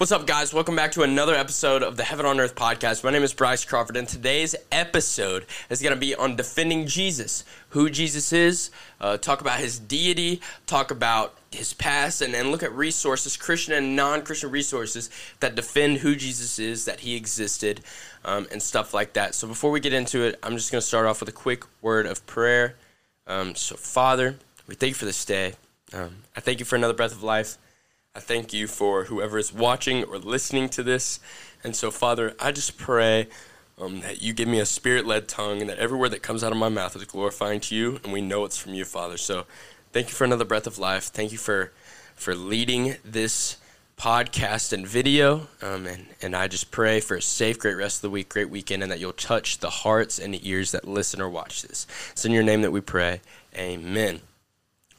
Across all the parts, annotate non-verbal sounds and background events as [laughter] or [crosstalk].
What's up, guys? Welcome back to another episode of the Heaven on Earth podcast. My name is Bryce Crawford, and today's episode is going to be on defending Jesus, who Jesus is, uh, talk about his deity, talk about his past, and then look at resources, Christian and non Christian resources that defend who Jesus is, that he existed, um, and stuff like that. So, before we get into it, I'm just going to start off with a quick word of prayer. Um, so, Father, we thank you for this day. Um, I thank you for another breath of life. I thank you for whoever is watching or listening to this. And so, Father, I just pray um, that you give me a spirit led tongue and that every word that comes out of my mouth is glorifying to you. And we know it's from you, Father. So, thank you for another breath of life. Thank you for, for leading this podcast and video. Um, and, and I just pray for a safe, great rest of the week, great weekend, and that you'll touch the hearts and ears that listen or watch this. It's in your name that we pray. Amen.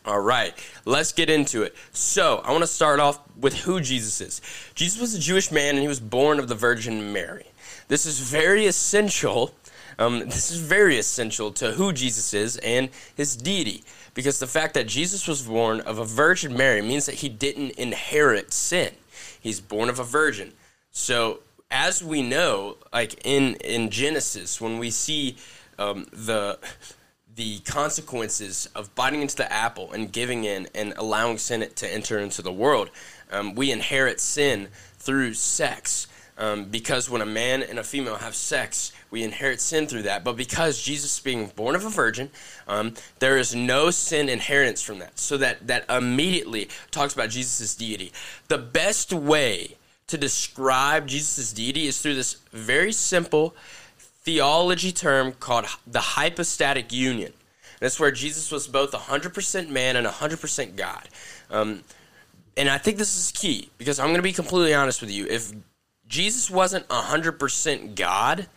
All right, let's get into it. So, I want to start off with who Jesus is. Jesus was a Jewish man and he was born of the Virgin Mary. This is very essential. Um, [laughs] this is very essential to who Jesus is and his deity because the fact that Jesus was born of a Virgin Mary means that he didn't inherit sin. He's born of a virgin. So, as we know, like in, in Genesis, when we see um, the the consequences of biting into the apple and giving in and allowing sin to enter into the world. Um, we inherit sin through sex. Um, because when a man and a female have sex, we inherit sin through that. But because Jesus being born of a virgin, um, there is no sin inheritance from that. So that, that immediately talks about Jesus' deity. The best way to describe Jesus' deity is through this very simple theology term called the hypostatic union. That's where Jesus was both 100% man and 100% God. Um, and I think this is key because I'm going to be completely honest with you. If Jesus wasn't 100% God,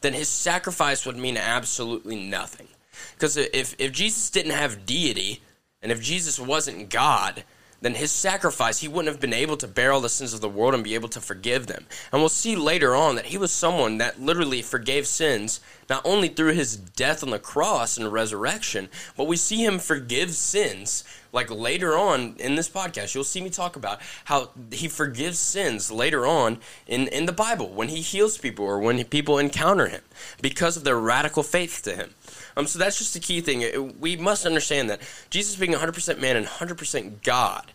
then his sacrifice would mean absolutely nothing. Because if, if Jesus didn't have deity, and if Jesus wasn't God, then his sacrifice, he wouldn't have been able to bear all the sins of the world and be able to forgive them. And we'll see later on that he was someone that literally forgave sins, not only through his death on the cross and resurrection, but we see him forgive sins. Like later on in this podcast, you'll see me talk about how he forgives sins later on in, in the Bible when he heals people or when people encounter him because of their radical faith to him. Um, so that's just the key thing. We must understand that Jesus being 100% man and 100% God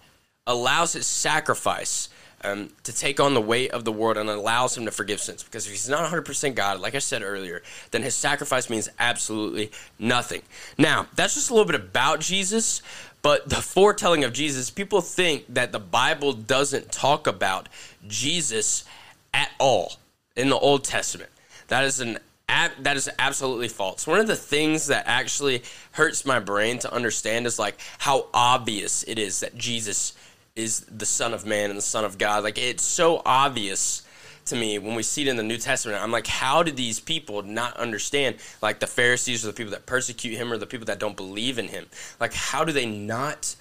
allows his sacrifice um, to take on the weight of the world and allows him to forgive sins. Because if he's not 100% God, like I said earlier, then his sacrifice means absolutely nothing. Now, that's just a little bit about Jesus, but the foretelling of Jesus, people think that the Bible doesn't talk about Jesus at all in the Old Testament. That is an Ab- that is absolutely false. One of the things that actually hurts my brain to understand is like how obvious it is that Jesus is the Son of Man and the Son of God. Like it's so obvious to me when we see it in the New Testament. I'm like, how did these people not understand? Like the Pharisees or the people that persecute him or the people that don't believe in him. Like how do they not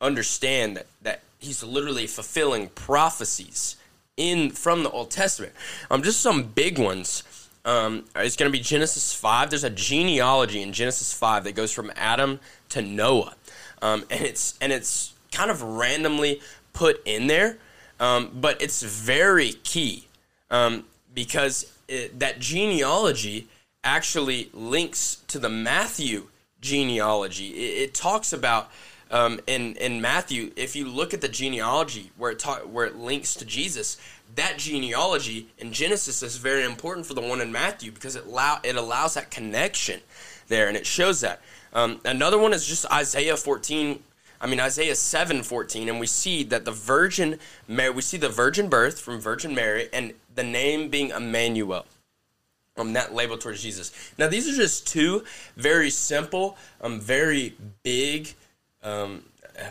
understand that that he's literally fulfilling prophecies in from the Old Testament? Um, just some big ones um, it's going to be Genesis 5. There's a genealogy in Genesis 5 that goes from Adam to Noah. Um, and it's and it's kind of randomly put in there, um, but it's very key um, because it, that genealogy actually links to the Matthew genealogy. It, it talks about um, in in Matthew, if you look at the genealogy where it ta- where it links to Jesus, that genealogy in Genesis is very important for the one in Matthew because it allow it allows that connection there and it shows that. Um, another one is just Isaiah 14. I mean Isaiah 7 14, and we see that the virgin Mary, we see the virgin birth from Virgin Mary, and the name being Emmanuel. Um, that label towards Jesus. Now these are just two very simple, um, very big um,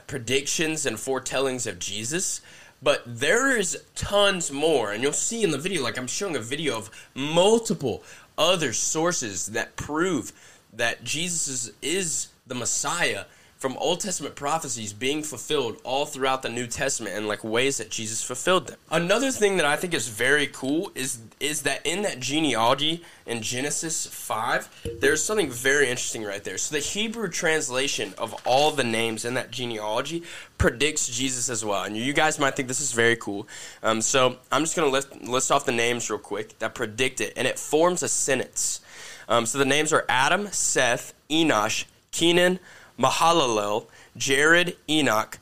predictions and foretellings of Jesus. But there is tons more, and you'll see in the video, like I'm showing a video of multiple other sources that prove that Jesus is, is the Messiah from Old Testament prophecies being fulfilled all throughout the New Testament and like ways that Jesus fulfilled them. Another thing that I think is very cool is is that in that genealogy in Genesis 5, there's something very interesting right there. So the Hebrew translation of all the names in that genealogy predicts Jesus as well. And you guys might think this is very cool. Um, so I'm just going to list, list off the names real quick that predict it, and it forms a sentence. Um, so the names are Adam, Seth, Enosh, Kenan, Mahalalel, Jared, Enoch,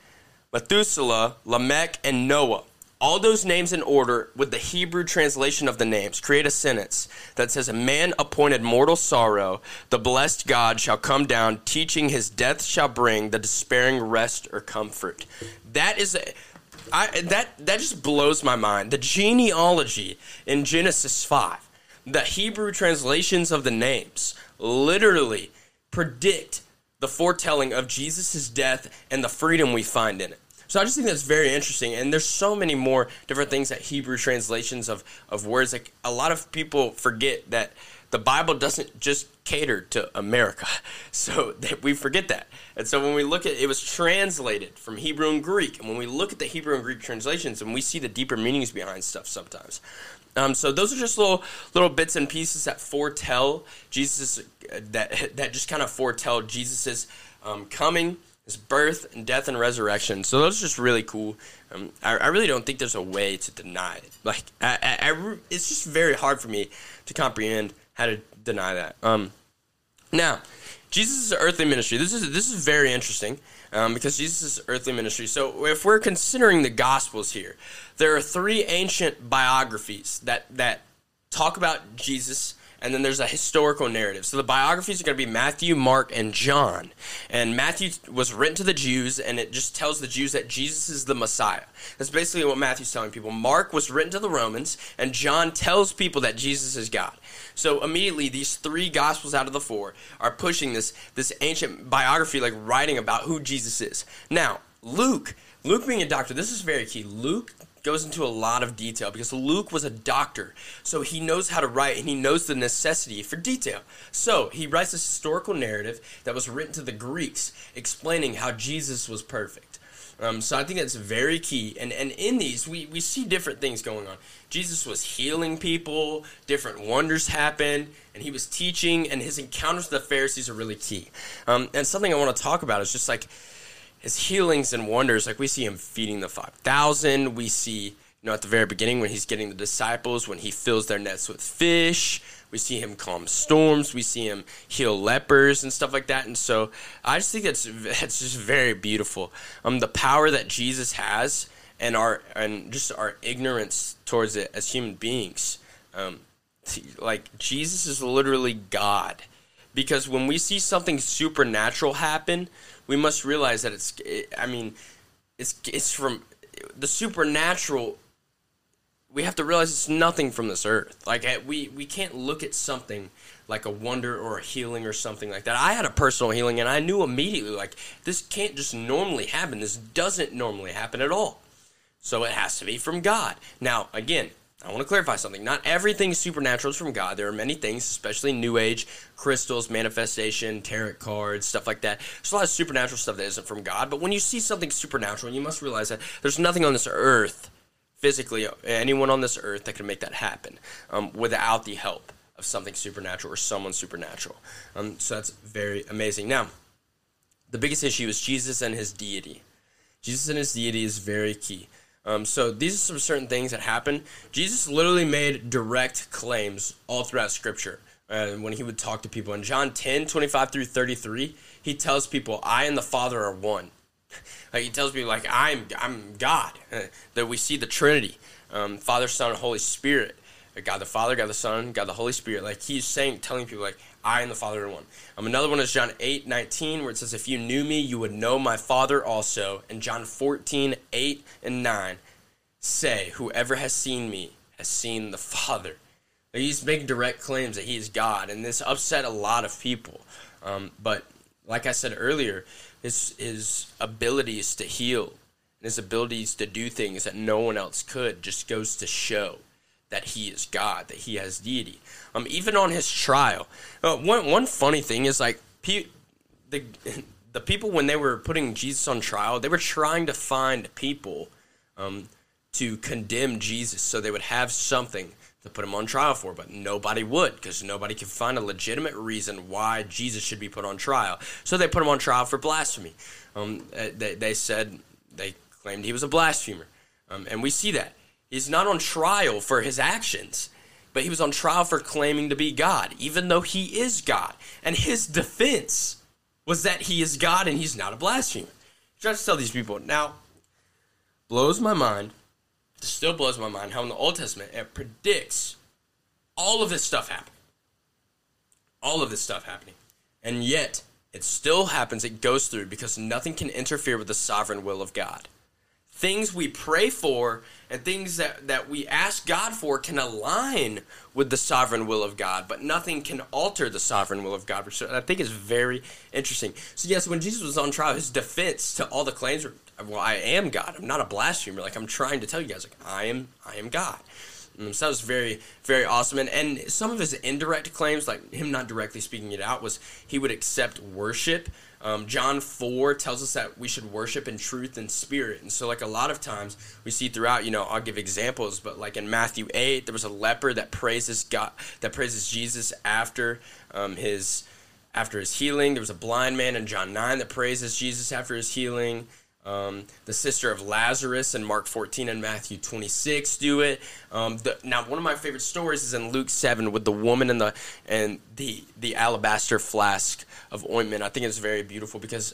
Methuselah, Lamech, and Noah. All those names in order with the Hebrew translation of the names create a sentence that says, A man appointed mortal sorrow, the blessed God shall come down, teaching his death shall bring the despairing rest or comfort. That is. A, I, that that just blows my mind. The genealogy in Genesis 5, the Hebrew translations of the names literally predict the foretelling of Jesus' death and the freedom we find in it. So I just think that's very interesting, and there's so many more different things that Hebrew translations of of words. Like a lot of people forget that the Bible doesn't just cater to America, [laughs] so that we forget that. And so when we look at it, was translated from Hebrew and Greek, and when we look at the Hebrew and Greek translations, and we see the deeper meanings behind stuff sometimes. Um, so those are just little little bits and pieces that foretell Jesus that [laughs] that just kind of foretell Jesus's um, coming, his birth and death and resurrection. So those are just really cool. Um, I, I, really don't think there's a way to deny it. Like I, I, it's just very hard for me to comprehend how to deny that. Um, now, Jesus' earthly ministry. This is this is very interesting um, because Jesus' earthly ministry. So, if we're considering the Gospels here, there are three ancient biographies that that talk about Jesus and then there's a historical narrative. So the biographies are going to be Matthew, Mark, and John. And Matthew was written to the Jews, and it just tells the Jews that Jesus is the Messiah. That's basically what Matthew's telling people. Mark was written to the Romans, and John tells people that Jesus is God. So immediately, these three gospels out of the four are pushing this this ancient biography, like writing about who Jesus is. Now, Luke, Luke being a doctor, this is very key. Luke goes into a lot of detail because Luke was a doctor, so he knows how to write and he knows the necessity for detail. So he writes a historical narrative that was written to the Greeks, explaining how Jesus was perfect. Um, so I think that's very key. And and in these, we, we see different things going on. Jesus was healing people, different wonders happened, and he was teaching, and his encounters with the Pharisees are really key. Um, and something I want to talk about is just like his healings and wonders. Like we see him feeding the 5,000. We see, you know, at the very beginning when he's getting the disciples, when he fills their nets with fish. We see him calm storms. We see him heal lepers and stuff like that. And so I just think that's that's just very beautiful. Um, the power that Jesus has and our and just our ignorance towards it as human beings. Um, like Jesus is literally God, because when we see something supernatural happen, we must realize that it's. I mean, it's it's from the supernatural. We have to realize it's nothing from this earth. Like eh, we we can't look at something like a wonder or a healing or something like that. I had a personal healing and I knew immediately like this can't just normally happen. This doesn't normally happen at all. So it has to be from God. Now, again, I want to clarify something. Not everything supernatural is from God. There are many things, especially New Age, crystals, manifestation, tarot cards, stuff like that. There's a lot of supernatural stuff that isn't from God. But when you see something supernatural, you must realize that there's nothing on this earth, physically, anyone on this earth that can make that happen um, without the help of something supernatural or someone supernatural. Um, so that's very amazing. Now, the biggest issue is Jesus and his deity. Jesus and his deity is very key. Um, so these are some certain things that happen. Jesus literally made direct claims all throughout Scripture. Uh, when he would talk to people in John 10, 25 through 33, he tells people, I and the Father are one. [laughs] like he tells people, like, I'm, I'm God. Uh, that we see the Trinity um, Father, Son, Holy Spirit. God the Father, God the Son, God the Holy Spirit. Like he's saying, telling people, like, I and the Father are one. Um, another one is John 8, 19, where it says, If you knew me, you would know my Father also. And John 14, 8 and 9 say, Whoever has seen me has seen the Father. he's making direct claims that he is God, and this upset a lot of people. Um, but like I said earlier, his, his abilities to heal and his abilities to do things that no one else could just goes to show that he is God, that he has deity. Um, even on his trial, uh, one one funny thing is like the [laughs] the people when they were putting Jesus on trial, they were trying to find people um, to condemn Jesus, so they would have something to put him on trial for, but nobody would because nobody could find a legitimate reason why Jesus should be put on trial. So they put him on trial for blasphemy. Um, uh, they, they said they claimed he was a blasphemer, um, and we see that he's not on trial for his actions but he was on trial for claiming to be God, even though he is God. And his defense was that he is God and he's not a blasphemer. He tries to tell these people. Now, blows my mind, still blows my mind how in the Old Testament it predicts all of this stuff happening. All of this stuff happening. And yet, it still happens, it goes through because nothing can interfere with the sovereign will of God things we pray for and things that, that we ask God for can align with the sovereign will of God, but nothing can alter the sovereign will of God, which I think is very interesting. So, yes, when Jesus was on trial, his defense to all the claims were, well, I am God. I'm not a blasphemer. Like, I'm trying to tell you guys, like, I am, I am God. So that was very, very awesome. And, and some of his indirect claims, like him not directly speaking it out, was he would accept worship um, John 4 tells us that we should worship in truth and spirit. And so, like a lot of times we see throughout, you know, I'll give examples, but like in Matthew 8, there was a leper that praises God, that praises Jesus after um, his after his healing. There was a blind man in John 9 that praises Jesus after his healing. Um, the sister of Lazarus in Mark 14 and Matthew 26 do it. Um, the, now, one of my favorite stories is in Luke 7 with the woman and the and the the alabaster flask of ointment. I think it's very beautiful because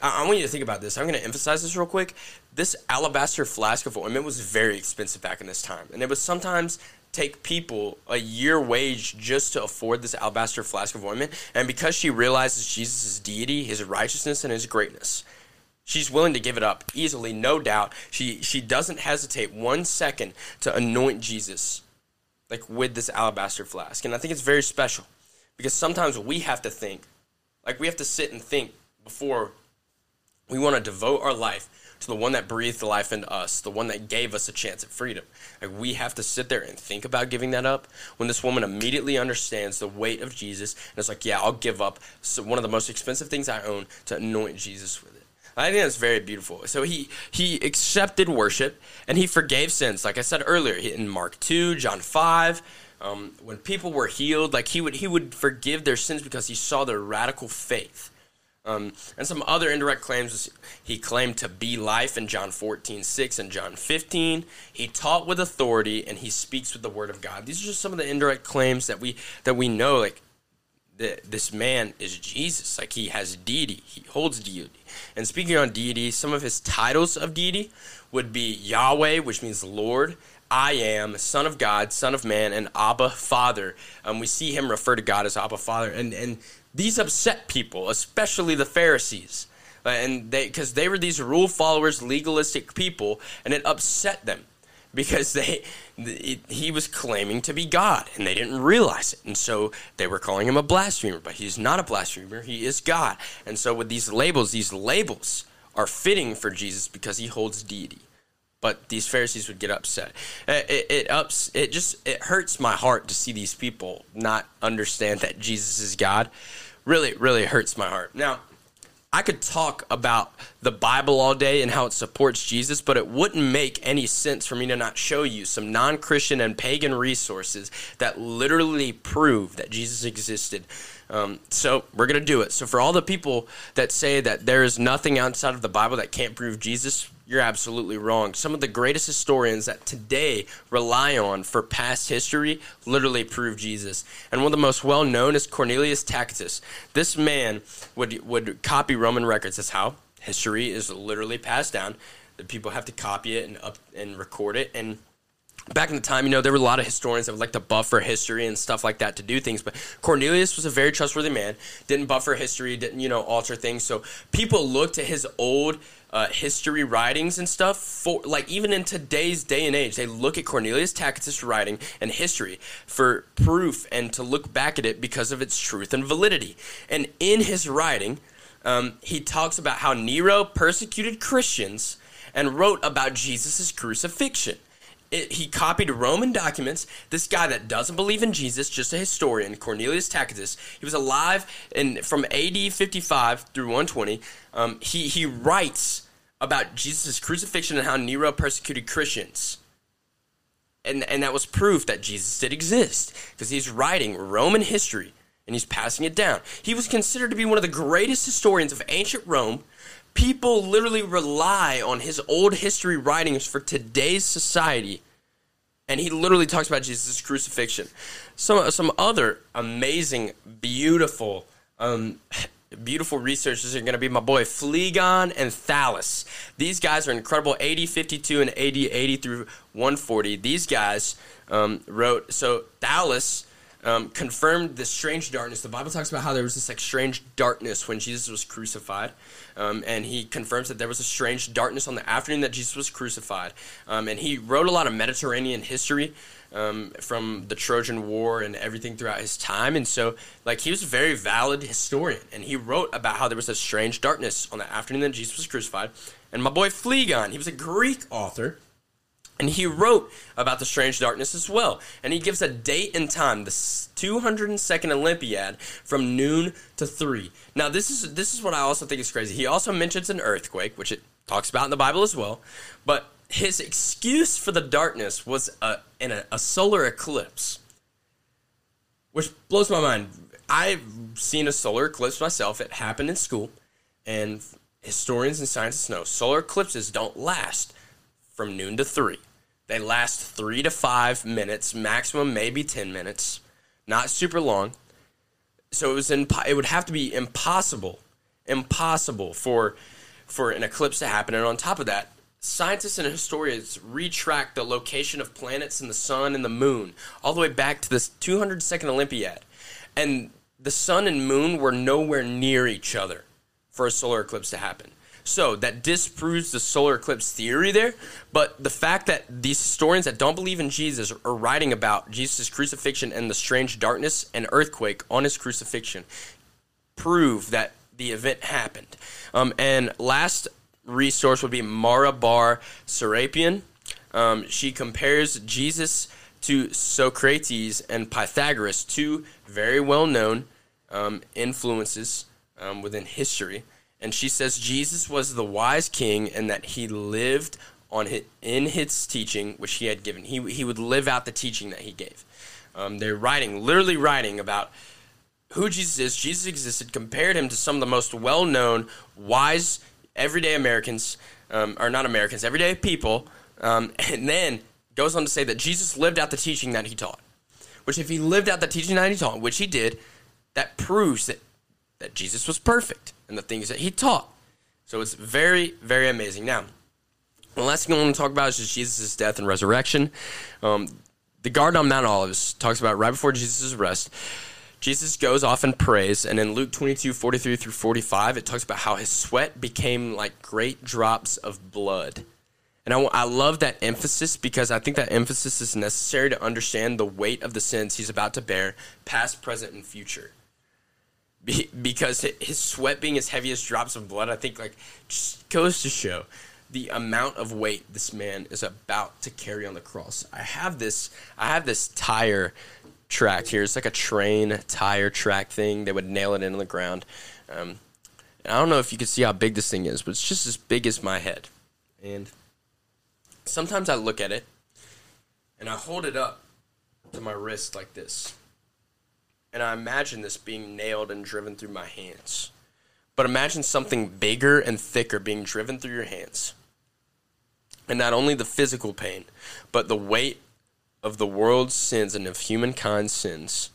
I, I want you to think about this. I'm going to emphasize this real quick. This alabaster flask of ointment was very expensive back in this time, and it was sometimes take people a year wage just to afford this alabaster flask of ointment. And because she realizes Jesus' deity, his righteousness, and his greatness She's willing to give it up easily, no doubt. She she doesn't hesitate one second to anoint Jesus like with this alabaster flask. And I think it's very special because sometimes we have to think, like we have to sit and think before we want to devote our life to the one that breathed life into us, the one that gave us a chance at freedom. Like we have to sit there and think about giving that up. When this woman immediately understands the weight of Jesus and it's like, yeah, I'll give up one of the most expensive things I own to anoint Jesus with it. I think that's very beautiful. So he he accepted worship and he forgave sins. Like I said earlier, in Mark two, John five, um, when people were healed, like he would he would forgive their sins because he saw their radical faith. Um, and some other indirect claims he claimed to be life in John 14, 6 and John 15. He taught with authority and he speaks with the word of God. These are just some of the indirect claims that we that we know. Like this man is Jesus. Like he has deity, he holds deity. And speaking on deity, some of his titles of deity would be Yahweh, which means Lord. I am, Son of God, Son of Man, and Abba Father. Um, we see him refer to God as Abba Father, and and these upset people, especially the Pharisees, uh, and they because they were these rule followers, legalistic people, and it upset them because they he was claiming to be God and they didn't realize it. And so they were calling him a blasphemer, but he's not a blasphemer. He is God. And so with these labels, these labels are fitting for Jesus because he holds deity. But these Pharisees would get upset. It, it, it ups. It just it hurts my heart to see these people not understand that Jesus is God. Really, really hurts my heart. Now, I could talk about the Bible all day and how it supports Jesus, but it wouldn't make any sense for me to not show you some non Christian and pagan resources that literally prove that Jesus existed. Um, so we're going to do it. So, for all the people that say that there is nothing outside of the Bible that can't prove Jesus, you're absolutely wrong. Some of the greatest historians that today rely on for past history literally prove Jesus. And one of the most well known is Cornelius Tacitus. This man would, would copy Roman records. That's how history is literally passed down. The people have to copy it and up and record it. And back in the time, you know, there were a lot of historians that would like to buffer history and stuff like that to do things. But Cornelius was a very trustworthy man, didn't buffer history, didn't, you know, alter things. So people looked at his old uh, history writings and stuff for like even in today's day and age they look at cornelius tacitus writing and history for proof and to look back at it because of its truth and validity and in his writing um, he talks about how nero persecuted christians and wrote about jesus' crucifixion it, he copied Roman documents. This guy that doesn't believe in Jesus, just a historian, Cornelius Tacitus, he was alive in, from AD 55 through 120. Um, he, he writes about Jesus' crucifixion and how Nero persecuted Christians. And, and that was proof that Jesus did exist because he's writing Roman history and he's passing it down. He was considered to be one of the greatest historians of ancient Rome people literally rely on his old history writings for today's society. And he literally talks about Jesus' crucifixion. Some some other amazing, beautiful, um, beautiful researchers are going to be my boy Phlegon and Thallus. These guys are incredible. AD 52 and AD 80 through 140. These guys um, wrote. So Thallus um, confirmed this strange darkness. The Bible talks about how there was this like strange darkness when Jesus was crucified, um, and he confirms that there was a strange darkness on the afternoon that Jesus was crucified. Um, and he wrote a lot of Mediterranean history um, from the Trojan War and everything throughout his time, and so like he was a very valid historian, and he wrote about how there was a strange darkness on the afternoon that Jesus was crucified. And my boy Phlegon, he was a Greek author and he wrote about the strange darkness as well. And he gives a date and time, the 202nd Olympiad from noon to 3. Now, this is this is what I also think is crazy. He also mentions an earthquake, which it talks about in the Bible as well. But his excuse for the darkness was a, in a, a solar eclipse, which blows my mind. I've seen a solar eclipse myself. It happened in school, and historians and scientists know solar eclipses don't last from noon to 3. They last three to five minutes, maximum maybe 10 minutes, not super long. So it was it would have to be impossible, impossible for for an eclipse to happen. And on top of that, scientists and historians retract the location of planets and the sun and the moon all the way back to this 202nd Olympiad. And the sun and moon were nowhere near each other for a solar eclipse to happen. So that disproves the solar eclipse theory there. But the fact that these historians that don't believe in Jesus are writing about Jesus' crucifixion and the strange darkness and earthquake on his crucifixion prove that the event happened. Um, and last resource would be Mara bar Serapion. Um, she compares Jesus to Socrates and Pythagoras, two very well known um, influences um, within history and she says Jesus was the wise king and that he lived on his, in his teaching which he had given. He he would live out the teaching that he gave. Um, they're writing, literally writing about who Jesus is. Jesus existed, compared him to some of the most well-known, wise, everyday Americans, um, or not Americans, everyday people, um, [laughs] and then goes on to say that Jesus lived out the teaching that he taught. Which, if he lived out the teaching that he taught, which he did, that proves that that Jesus was perfect and the things that he taught. So it's very, very amazing. Now, the last thing I want to talk about is just Jesus' death and resurrection. Um, the Garden on Mount Olives talks about right before Jesus' arrest. Jesus goes off and prays, and in Luke 22, 43 through 45, it talks about how his sweat became like great drops of blood. And I, I love that emphasis because I think that emphasis is necessary to understand the weight of the sins he's about to bear, past, present, and future because his sweat being as heavy as drops of blood, I think like just goes to show the amount of weight this man is about to carry on the cross. I have this I have this tire track here. It's like a train tire track thing. They would nail it into the ground. Um, I don't know if you can see how big this thing is, but it's just as big as my head. And sometimes I look at it and I hold it up to my wrist like this and I imagine this being nailed and driven through my hands. But imagine something bigger and thicker being driven through your hands. And not only the physical pain, but the weight of the world's sins and of humankind's sins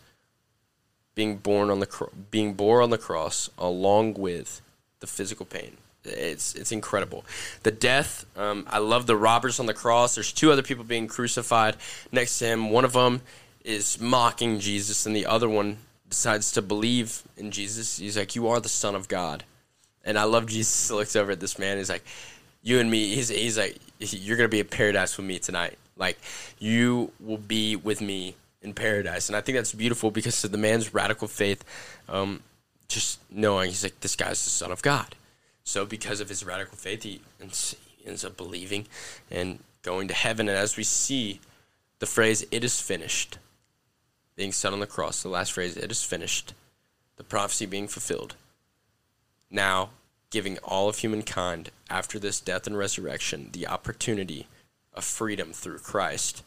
being born on the cro- being bore on the cross along with the physical pain. It's it's incredible. The death. Um, I love the robbers on the cross. There's two other people being crucified next to him. One of them is mocking Jesus, and the other one decides to believe in Jesus. He's like, "You are the Son of God," and I love Jesus looks over at this man. He's like, "You and me." He's he's like, "You're gonna be in paradise with me tonight. Like, you will be with me in paradise." And I think that's beautiful because of the man's radical faith. Um, just knowing he's like, "This guy's the Son of God." So because of his radical faith, he ends up believing, and going to heaven. And as we see the phrase, it is finished, being said on the cross, the last phrase, it is finished, the prophecy being fulfilled. Now, giving all of humankind after this death and resurrection the opportunity of freedom through Christ.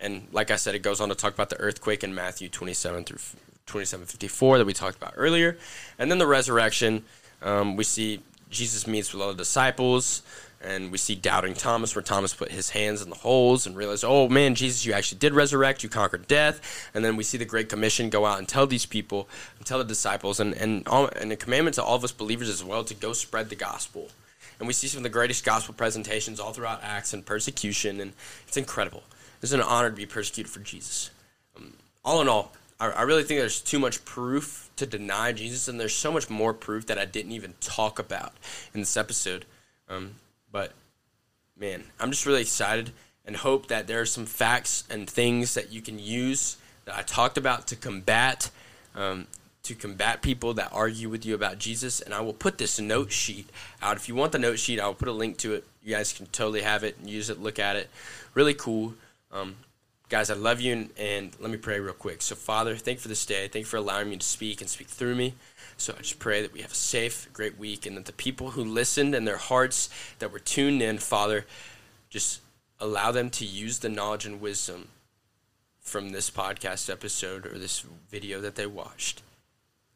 And like I said, it goes on to talk about the earthquake in Matthew 27 through 2754 that we talked about earlier. And then the resurrection, um, we see Jesus meets with all the disciples, and we see doubting Thomas, where Thomas put his hands in the holes and realized, oh man, Jesus, you actually did resurrect, you conquered death. And then we see the Great Commission go out and tell these people, and tell the disciples, and and, all, and a commandment to all of us believers as well to go spread the gospel. And we see some of the greatest gospel presentations all throughout Acts and persecution, and it's incredible. It's an honor to be persecuted for Jesus. Um, all in all, I, I really think there's too much proof to deny Jesus, and there's so much more proof that I didn't even talk about in this episode. Um, but man, I'm just really excited and hope that there are some facts and things that you can use that I talked about to combat um, to combat people that argue with you about Jesus. And I will put this note sheet out. If you want the note sheet, I will put a link to it. You guys can totally have it and use it, look at it. Really cool. Um, Guys, I love you, and, and, let me pray real quick. So, Father, thank you for this day. Thank you for allowing me to speak and speak through me. So, I just pray that we have a safe, great week, and that the people who listened and their hearts that were tuned in, Father, just allow them to use the knowledge and wisdom from this podcast episode or this video that they watched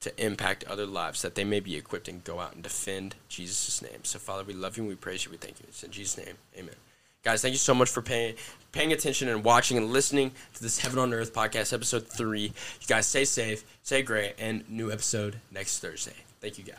to impact other lives, that they may be equipped and go out and defend Jesus' name. So, Father, we love you and we praise you. We thank you. It's in Jesus' name. Amen. Guys, thank you so much for paying paying attention and watching and listening to this Heaven on Earth podcast, episode three. You guys stay safe, stay great, and new episode next Thursday. Thank you guys.